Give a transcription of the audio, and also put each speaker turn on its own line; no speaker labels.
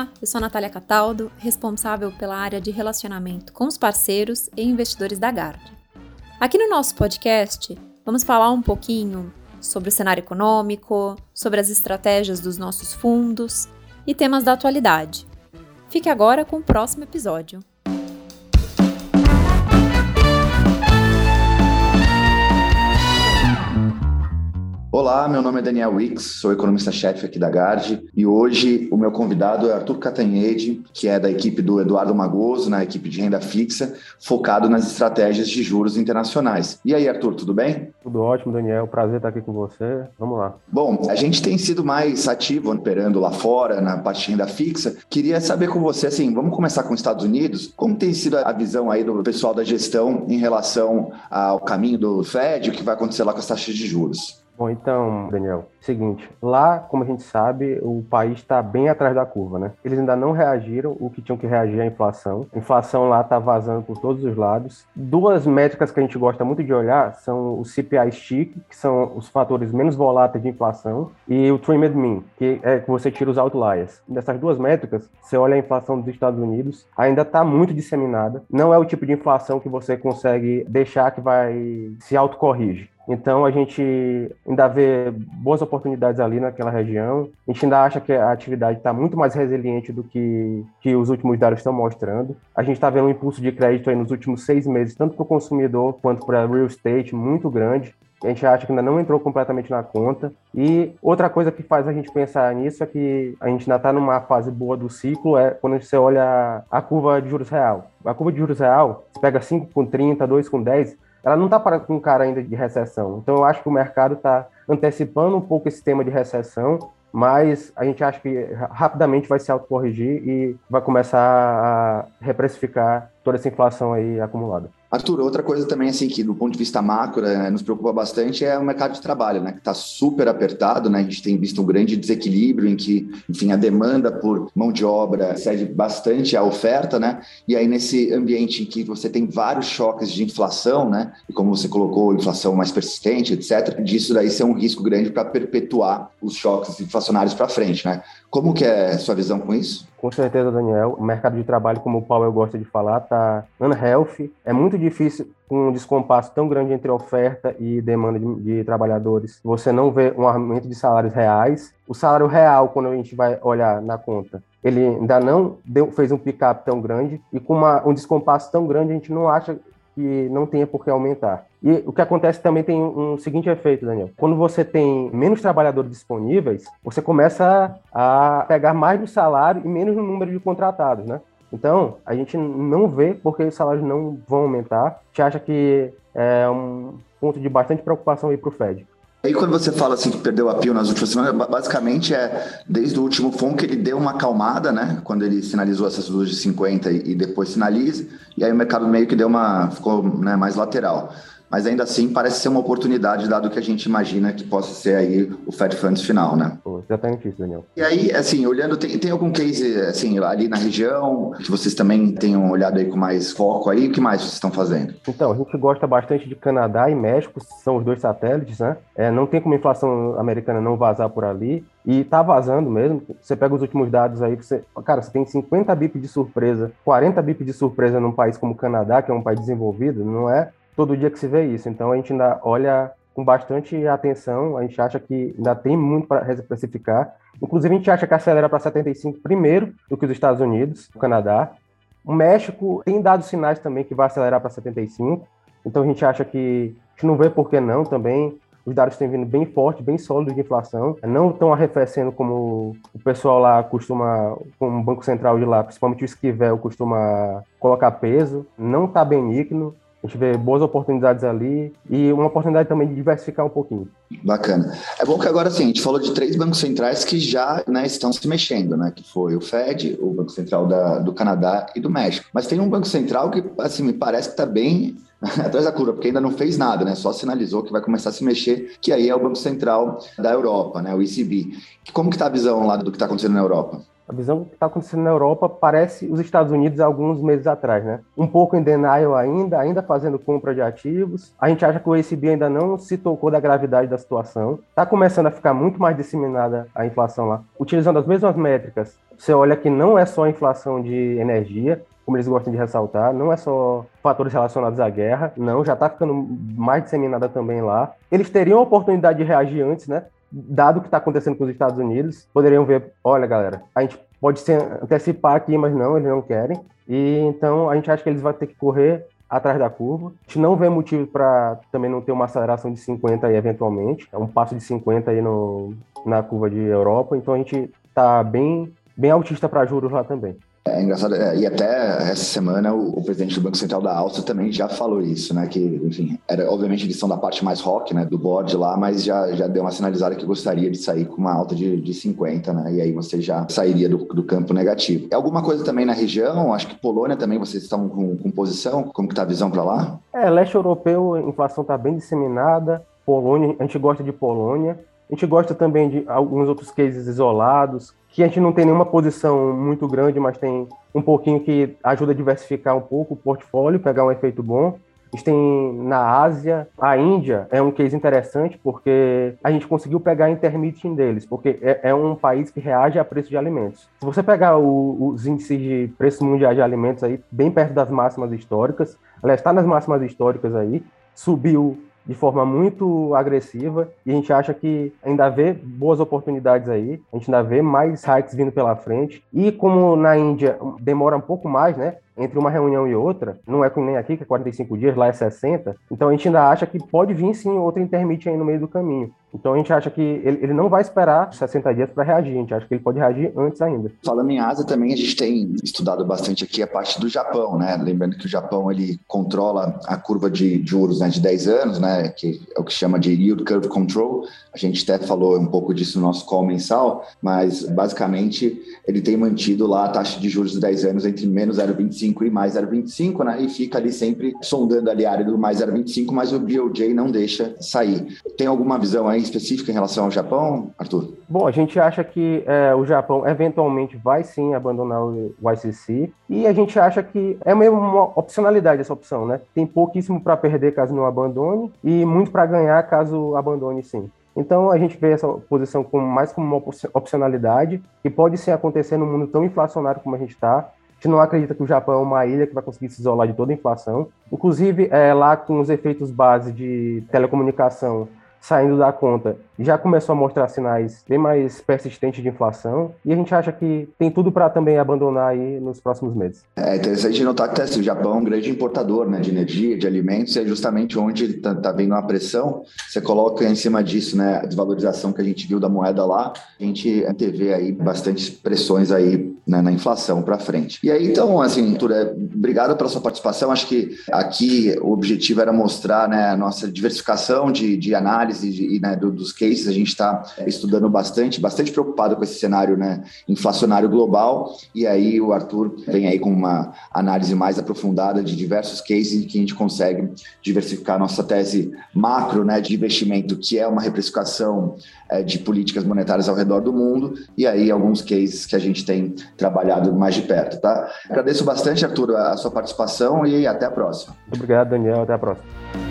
Olá, eu sou a Natália Cataldo, responsável pela área de relacionamento com os parceiros e investidores da Gard. Aqui no nosso podcast, vamos falar um pouquinho sobre o cenário econômico, sobre as estratégias dos nossos fundos e temas da atualidade. Fique agora com o próximo episódio.
Olá, meu nome é Daniel Wicks, sou economista-chefe aqui da Gard e hoje o meu convidado é Arthur Catanhede, que é da equipe do Eduardo Magoso, na equipe de renda fixa, focado nas estratégias de juros internacionais. E aí, Arthur, tudo bem?
Tudo ótimo, Daniel. Prazer estar aqui com você. Vamos lá.
Bom, a gente tem sido mais ativo operando lá fora, na parte de renda fixa. Queria saber com você, assim, vamos começar com os Estados Unidos. Como tem sido a visão aí do pessoal da gestão em relação ao caminho do Fed, o que vai acontecer lá com as taxas de juros?
Bom, então, Daniel, seguinte, lá, como a gente sabe, o país está bem atrás da curva, né? Eles ainda não reagiram o que tinham que reagir à inflação. A inflação lá está vazando por todos os lados. Duas métricas que a gente gosta muito de olhar são o CPI stick, que são os fatores menos voláteis de inflação, e o trimmed mean, que é que você tira os outliers. Dessas duas métricas, você olha a inflação dos Estados Unidos, ainda está muito disseminada. Não é o tipo de inflação que você consegue deixar que vai se autocorrige. Então a gente ainda vê boas oportunidades ali naquela região. A gente ainda acha que a atividade está muito mais resiliente do que, que os últimos dados estão mostrando. A gente está vendo um impulso de crédito aí nos últimos seis meses, tanto para o consumidor quanto para real estate, muito grande. A gente acha que ainda não entrou completamente na conta. E outra coisa que faz a gente pensar nisso é que a gente ainda está numa fase boa do ciclo, é quando você olha a curva de juros real. A curva de juros real, você pega 5 com 30, 2 com 10, ela não está com cara ainda de recessão. Então, eu acho que o mercado está antecipando um pouco esse tema de recessão, mas a gente acha que rapidamente vai se autocorrigir e vai começar a reprecificar toda essa inflação aí acumulada.
Arthur, outra coisa também, assim, que do ponto de vista macro né, nos preocupa bastante é o mercado de trabalho, né, que está super apertado, né, a gente tem visto um grande desequilíbrio em que, enfim, a demanda por mão de obra cede bastante à oferta, né, e aí nesse ambiente em que você tem vários choques de inflação, né, e como você colocou, inflação mais persistente, etc., disso daí ser um risco grande para perpetuar os choques inflacionários para frente, né. Como que é a sua visão com isso?
Com certeza, Daniel. O mercado de trabalho, como o Paulo gosta de falar, está unhealthy. É muito difícil com um descompasso tão grande entre oferta e demanda de, de, trabalhadores. Você não vê um aumento de salários reais. O salário real, quando a gente vai olhar na conta, ele ainda não deu, fez um pick-up tão grande e com uma, um descompasso tão grande, a gente não acha que não tenha por que aumentar. E o que acontece também tem um seguinte efeito, Daniel. Quando você tem menos trabalhadores disponíveis, você começa a pegar mais do salário e menos no número de contratados, né? Então, a gente não vê porque os salários não vão aumentar. A gente acha que é um ponto de bastante preocupação aí para o Fed.
Aí quando você fala assim que perdeu a pio nas últimas semanas, basicamente é desde o último FOM que ele deu uma acalmada, né? Quando ele sinalizou essas luzes de 50 e, depois sinaliza, e aí o mercado meio que deu uma. ficou né, mais lateral mas ainda assim parece ser uma oportunidade, dado que a gente imagina que possa ser aí o Fed Funds final, né?
exatamente isso, Daniel.
E aí, assim, olhando, tem, tem algum case, assim, ali na região, que vocês também tenham olhado aí com mais foco aí, o que mais vocês estão fazendo?
Então, a gente gosta bastante de Canadá e México, são os dois satélites, né? É, não tem como a inflação americana não vazar por ali, e tá vazando mesmo. Você pega os últimos dados aí, você, cara, você tem 50 bip de surpresa, 40 bip de surpresa num país como o Canadá, que é um país desenvolvido, não é todo dia que se vê isso. Então a gente ainda olha com bastante atenção, a gente acha que ainda tem muito para reprecificar. Inclusive, a gente acha que acelera para 75 primeiro do que os Estados Unidos, o Canadá. O México tem dado sinais também que vai acelerar para 75. Então a gente acha que a gente não vê por que não também. Os dados têm vindo bem forte, bem sólidos de inflação. Não estão arrefecendo como o pessoal lá costuma, como o Banco Central de lá, principalmente o Esquivel, costuma colocar peso. Não está benigno. A gente vê boas oportunidades ali e uma oportunidade também de diversificar um pouquinho.
Bacana. É bom que agora sim, a gente falou de três bancos centrais que já né, estão se mexendo, né? Que foi o Fed, o Banco Central da, do Canadá e do México. Mas tem um banco central que, assim, me parece que está bem atrás da curva, porque ainda não fez nada, né? Só sinalizou que vai começar a se mexer, que aí é o Banco Central da Europa, né? O ECB. Como que está a visão lá do que está acontecendo na Europa?
A visão que está acontecendo na Europa parece os Estados Unidos alguns meses atrás, né? Um pouco em denial ainda, ainda fazendo compra de ativos. A gente acha que o ECB ainda não se tocou da gravidade da situação. Está começando a ficar muito mais disseminada a inflação lá. Utilizando as mesmas métricas, você olha que não é só a inflação de energia, como eles gostam de ressaltar, não é só fatores relacionados à guerra, não, já está ficando mais disseminada também lá. Eles teriam a oportunidade de reagir antes, né? Dado o que está acontecendo com os Estados Unidos, poderiam ver, olha, galera, a gente pode se antecipar aqui, mas não, eles não querem. E então a gente acha que eles vão ter que correr atrás da curva. A gente não vê motivo para também não ter uma aceleração de 50 aí eventualmente, é um passo de 50 aí no, na curva de Europa, então a gente está bem bem autista para juros lá também.
É engraçado, é, e até essa semana o, o, presidente do Banco Central da Áustria também já falou isso, né? Que, enfim, era obviamente eles são da parte mais rock, né? Do board lá, mas já, já deu uma sinalizada que gostaria de sair com uma alta de, de 50, né? E aí você já sairia do, do campo negativo. É alguma coisa também na região? Acho que Polônia também vocês estão com, com posição? Como que tá a visão para lá?
É, leste europeu, a inflação está bem disseminada. Polônia, a gente gosta de Polônia. A gente gosta também de alguns outros cases isolados, que a gente não tem nenhuma posição muito grande, mas tem um pouquinho que ajuda a diversificar um pouco o portfólio, pegar um efeito bom. A gente tem na Ásia, a Índia é um case interessante porque a gente conseguiu pegar a intermittent deles, porque é, é, um país que reage a preço de alimentos. Se você pegar o, os índices de preço mundial de alimentos aí, bem perto das máximas históricas, ela está nas máximas históricas aí, subiu de forma muito agressiva e a gente acha que ainda vê boas oportunidades aí, a gente ainda vê mais hikes vindo pela frente. E como na Índia demora um pouco mais, né? Entre uma reunião e outra, não é como nem aqui, que é 45 dias, lá é 60, então a gente ainda acha que pode vir sim outro intermite aí no meio do caminho. Então a gente acha que ele, ele não vai esperar 60 dias para reagir, a gente acha que ele pode reagir antes ainda.
Falando em Ásia também, a gente tem estudado bastante aqui a parte do Japão, né? Lembrando que o Japão ele controla a curva de juros né, de 10 anos, né? Que é o que chama de Yield Curve Control. A gente até falou um pouco disso no nosso call mensal, mas basicamente ele tem mantido lá a taxa de juros de 10 anos entre menos 0,25 0,25 e mais 0,25, né? E fica ali sempre sondando ali a área do mais 0,25, mas o BOJ não deixa sair. Tem alguma visão aí específica em relação ao Japão, Arthur?
Bom, a gente acha que é, o Japão eventualmente vai sim abandonar o ICC e a gente acha que é mesmo uma opcionalidade essa opção, né? Tem pouquíssimo para perder caso não abandone e muito para ganhar caso abandone sim. Então a gente vê essa posição como, mais como uma opcionalidade que pode sim acontecer num mundo tão inflacionário como a gente está, gente não acredita que o Japão é uma ilha que vai conseguir se isolar de toda a inflação. Inclusive, é, lá com os efeitos base de telecomunicação saindo da conta, já começou a mostrar sinais bem mais persistentes de inflação e a gente acha que tem tudo para também abandonar aí nos próximos meses.
É interessante notar que assim, o Japão é um grande importador né, de energia, de alimentos, e é justamente onde está tá vendo uma pressão, você coloca em cima disso né, a desvalorização que a gente viu da moeda lá, a gente teve aí bastante pressões aí né, na inflação para frente. E aí, então, assim, Arthur, é, obrigado pela sua participação, acho que aqui o objetivo era mostrar né, a nossa diversificação de, de análise de, né, do, dos cases a gente está estudando bastante, bastante preocupado com esse cenário né, inflacionário global, e aí o Arthur vem aí com uma análise mais aprofundada de diversos cases que a gente consegue diversificar nossa tese macro né, de investimento, que é uma reprecificação é, de políticas monetárias ao redor do mundo, e aí alguns cases que a gente tem trabalhado mais de perto. Tá? Agradeço bastante, Arthur, a sua participação e até a próxima.
Muito obrigado, Daniel. Até a próxima.